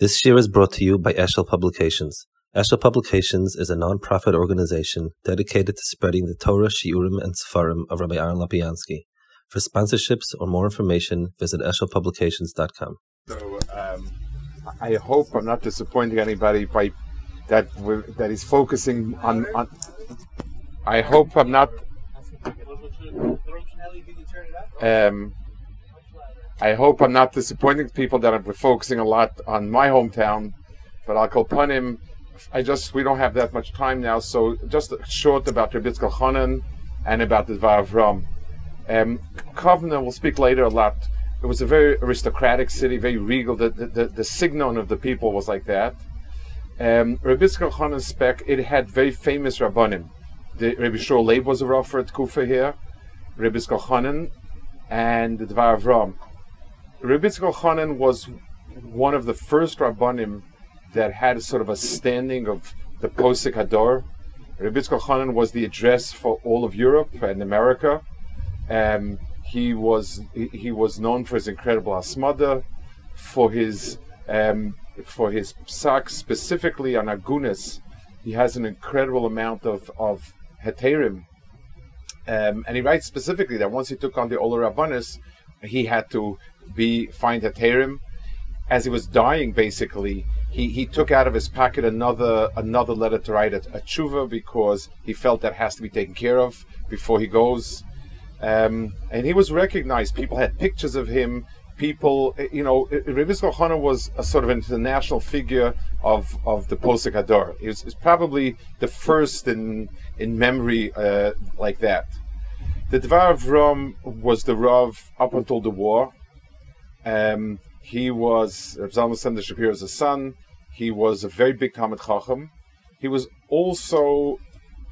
This year is brought to you by Eshel Publications. Eshel Publications is a non-profit organization dedicated to spreading the Torah, Shiurim, and Sefarim of Rabbi Aaron Lapiansky. For sponsorships or more information, visit eshelpublications.com. So um, I hope I'm not disappointing anybody by that that is focusing on, on. I hope I'm not. Um, I hope I'm not disappointing people that I'm focusing a lot on my hometown, but I'll call him. I just we don't have that much time now, so just short about Rabbi Chanan and about the Dvar Avrohom. Um, Kovna will speak later a lot. It was a very aristocratic city, very regal. The the, the, the signon of the people was like that. Um, Rabbi Chanan spec it had very famous rabbanim. The Rabbi Shor Leib was a Rav at Kufa here. Rabbi Chanan and the Dvar Avrohom. Rabbi Chanan was one of the first rabbanim that had sort of a standing of the Posek Hador. Rabbi Chanan was the address for all of Europe and America. Um, he was he was known for his incredible asmada, for his um, for his psak specifically on agunas. He has an incredible amount of of heterim, um, and he writes specifically that once he took on the Ola Rabbanis, he had to be find heterim. As he was dying, basically, he, he took out of his pocket another another letter to write a, a tshuva because he felt that has to be taken care of before he goes. Um, and he was recognized. People had pictures of him. People, you know, Rabbi Chana was a sort of international figure of, of the Posek Hador. He was, was, probably the first in in memory uh, like that. The Dvar Avrohom was the Rav up until the war. Um, he was Rav Zalman Sender Shapiro's son. He was a very big Talmid Chacham. He was also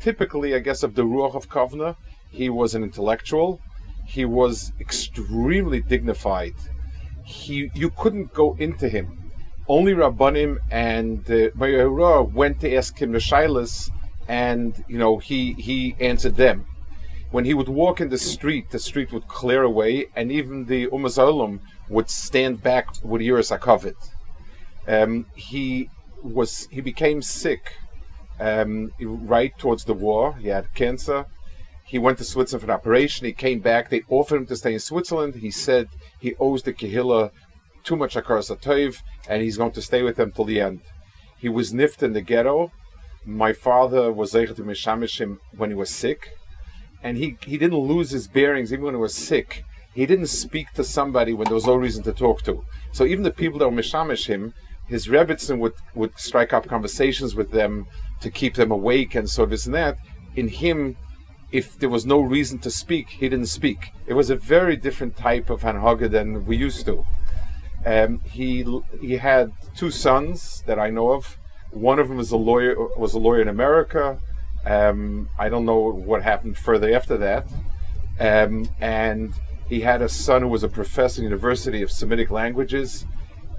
typically, I guess, of the Ruach of Kovna. He was an intellectual. He was extremely dignified. He, you couldn't go into him. Only Rabbanim and uh, went to ask him the shilas, and you know he he answered them. When he would walk in the street, the street would clear away, and even the Umazolim would stand back with Yiras Akovit. Um, he was he became sick um, right towards the war. He had cancer. He went to Switzerland for an operation. He came back. They offered him to stay in Switzerland. He said he owes the Kehillah too much Akaras Atayv, and he's going to stay with them till the end. He was niffed in the ghetto. My father was able to mishamish him when he was sick, and he, he didn't lose his bearings even when he was sick he didn't speak to somebody when there was no reason to talk to. So even the people that were mishamish him, his Rebbitzin would, would strike up conversations with them to keep them awake and so this and that. In him, if there was no reason to speak, he didn't speak. It was a very different type of Hanhaga than we used to. Um, he he had two sons that I know of. One of them was a lawyer was a lawyer in America. Um, I don't know what happened further after that. Um, and he had a son who was a professor in the University of Semitic Languages.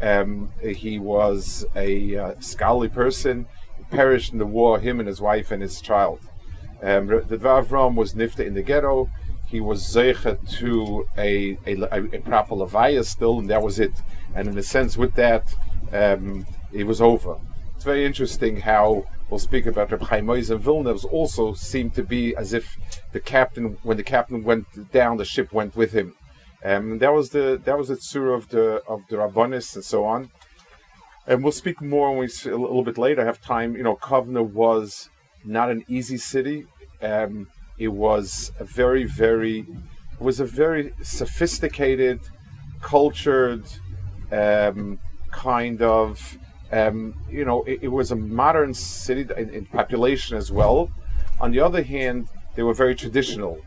Um, he was a uh, scholarly person. He perished in the war, him and his wife and his child. Um, the Dvar was nifta in the ghetto. He was zeicha to a, a, a, proper levaya still, and that was it. And in a sense, with that, um, it was over. It's very interesting how we'll speak about Reb Chaim and Vilna also seemed to be as if the captain, when the captain went down, the ship went with him. Um, that was the that was the tzur of the of the rabbanis and so on. And we'll speak more when we a little bit later have time. You know, Kovna was not an easy city. Um, it was a very very it was a very sophisticated, cultured um, kind of um, you know, it, it, was a modern city in, in, population as well. On the other hand, they were very traditional.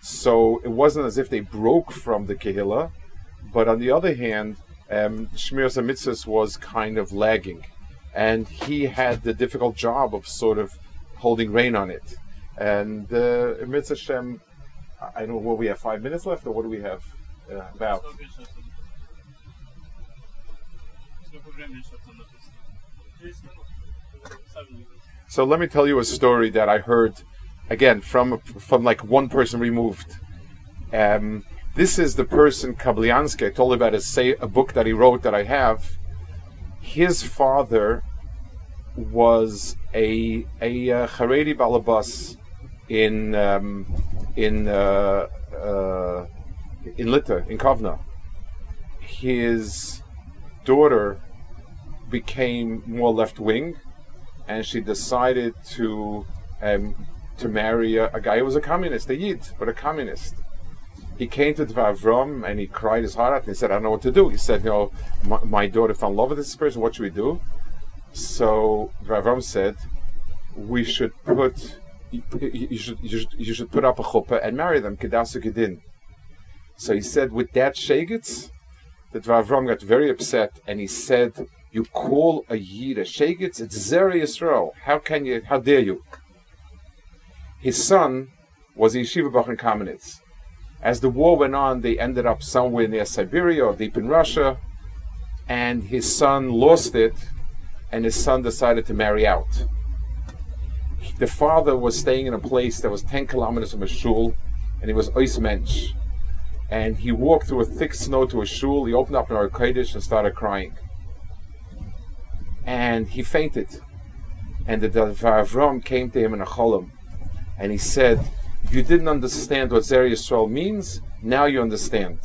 So it wasn't as if they broke from the Kehillah. But on the other hand, um, Shmir Mitzvahs was kind of lagging. And he had the difficult job of sort of holding rein on it. And uh, Mitzvah I don't know what we have, five minutes left, or what do we have? Uh, about. So let me tell you a story that I heard again from from like one person removed. Um, this is the person Kabliansky. I told you about his say a book that he wrote that I have. his father was a a uh, Haredi balabas in um, in uh, uh, in Lita in Kovna. His daughter became more left wing, and she decided to um, to marry a, a, guy who was a communist, a Yid, but a communist. He came to Dvar Avrohom and he cried his heart out and he said, I don't know what to do. He said, You know, my, my daughter fell in love with this person, what should we do? So Dvar Avrohom said, We should put you, should, you, should, you should put up a chuppah and marry them, kedasu. So he said, with that shegitz, the Dvar Avrohom got very upset and he said, you call a Yid a shegitz? It's Zer Yisrael. How can you, how dare you? His son was a yeshiva bach in Kamenetz. As the war went on, they ended up somewhere near Siberia or deep in Russia, and his son lost it, and his son decided to marry out. The father was staying in a place that was 10 kilometers from a shul, and he was Oismensch. And he walked through a thick snow to a shul, he opened up an Arkadesh and started crying. And he fainted. And the Avram came to him in a cholam and he said, You didn't understand what Zer Yisrael means, now you understand.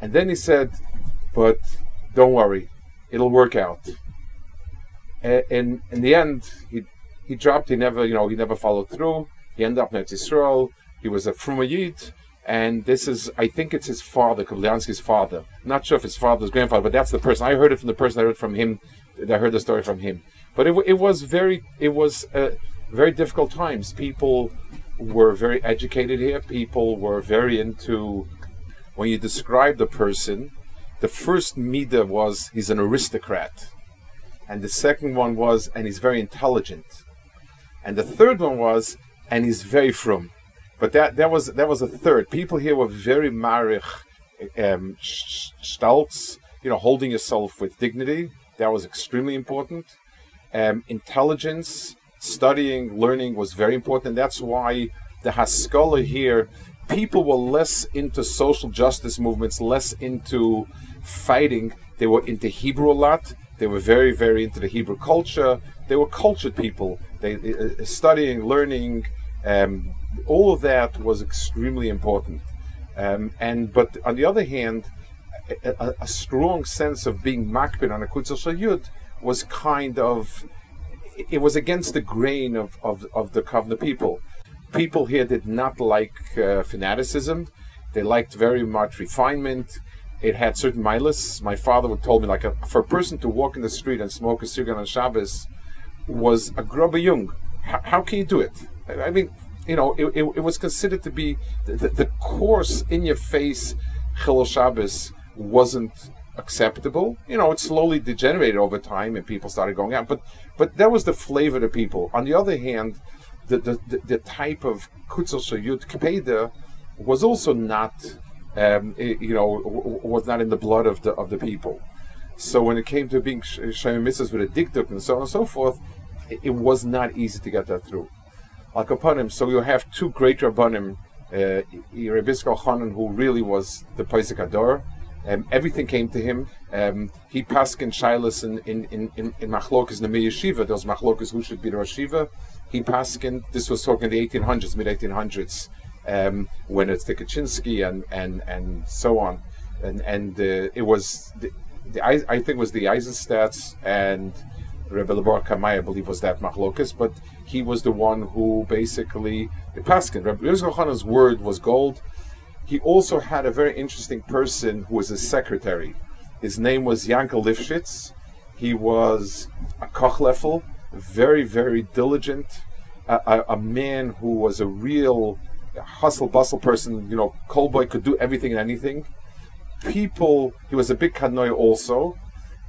And then he said, But don't worry, it'll work out. And in the end, he, he dropped, he never, you know, he never followed through. He ended up in Israel. He was a Frumayid, and this is, I think it's his father, Kovliansky's father. I'm not sure if his father's grandfather, but that's the person. I heard it from the person I heard from him. I heard the story from him. But it, it was very, it was. Uh, very difficult times. People were very educated here. People were very into. When you describe the person, the first midah was he's an aristocrat, and the second one was and he's very intelligent, and the third one was and he's very frum. But that that was that was a third. People here were very marich, um, stolz, you know, holding yourself with dignity. That was extremely important. Um, intelligence studying, learning was very important. That's why the Haskalah here, people were less into social justice movements, less into fighting. They were into Hebrew a lot. They were very, very into the Hebrew culture. They were cultured people. They uh, studying, learning, um, all of that was extremely important. Um, and but on the other hand, a, a, strong sense of being makbid on a kutzal shayud was kind of it was against the grain of, of, of the Kovna people. People here did not like uh, fanaticism. They liked very much refinement. It had certain milas. My father would told me like a, for a person to walk in the street and smoke a cigarette on Shabbos was a grubba jung. How, how, can you do it? I mean, you know, it, it, it was considered to be the, the, the coarse, in your face Chilul Shabbos wasn't acceptable. You know, it slowly degenerated over time, and people started going out. But but that was the flavor of the people. On the other hand, the the, the, the type of kutzel shayut kpeda was also not, um, you know, was not in the blood of the of the people. So when it came to being shayim mitzvahs with a dikduk and so on and so forth, it, it, was not easy to get that through. Like upon him, so you have two great rabbanim, uh, Rabbi Chanan, who really was the Posek Hador, um, everything came to him. Um, he paskin shilas in in in in, in machlokas the yeshiva. Those machlokas who should be the Rashiva. He paskin. This was talking in the 1800s, mid 1800s, um, when it's the Kaczynski and and and so on, and and uh, it was the, the I, I think was the Eisenstats and Rebbe Lebar Kamai, I believe, was that machlokas, but he was the one who basically the paskin. Rebbe Yosef word was gold he also had a very interesting person who was his secretary. His name was Yankel Lifshitz. He was a kochlefel, very, very diligent, a, a, a, man who was a real hustle bustle person. You know, Colboy could do everything and anything. People, he was a big kanoy also,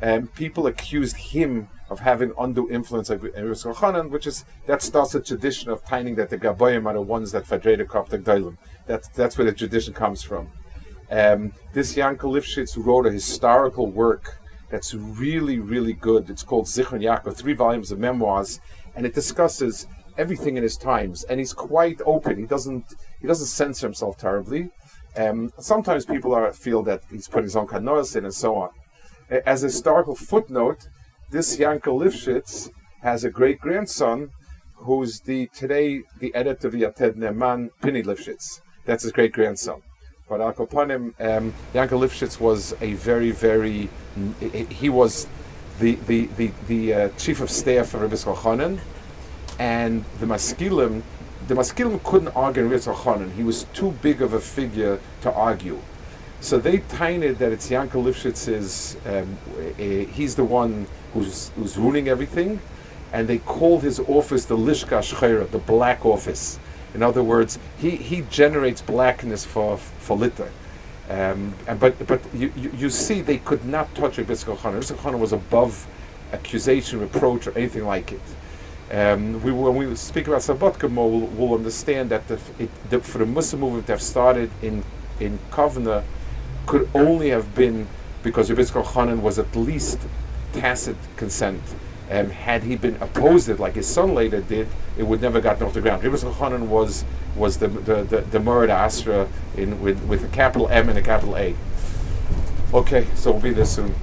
and people accused him of having undue influence of Chanan, which is that starts a tradition of tining that the Gaboyim are the ones that Fadrada Koptek Dailim. That's that's where the tradition comes from. Um, this Yankel Lifshitz wrote a historical work that's really, really good. It's called Zichron Yaakov, three volumes of memoirs, and it discusses everything in his times. And he's quite open. He doesn't he doesn't censor himself terribly. Um, sometimes people are, feel that he's putting his own kanoas in and so on. as a historical footnote, this Yankel Lifshitz has a great grandson who's the today the editor of Yated Ne'eman, Pini Lifshitz. That's his great grandson. But Al Kopanim, um, Yankel Lifshitz was a very, very, he was the the the, the uh, chief of staff of Rabbi Chanan, and the Maskilim, the Maskilim couldn't argue with Rabbi He was too big of a figure to argue. So they tainted that it's Yankel Lifshitz's, um, uh, he's the one who's, who's ruining everything, and they called his office the Lishka Shcheira, the black office. In other words, he, he generates blackness for, for Lita. Um, and, but but you, you, you, see, they could not touch Rabbi Chana. Rabbi was above accusation, reproach, or anything like it. Um, we, when we speak about Slabodka more, we'll, we'll, understand that the, it, the, for the Mussar movement to have started in in Kovna could only have been because Rabbi Chanan was at least tacit consent. Um, had he been opposed it like his son later did, it would never gotten off the ground. Rabbi Chanan was was the the the, the Asra in with with a capital M and a capital A. Okay, so we'll be there soon.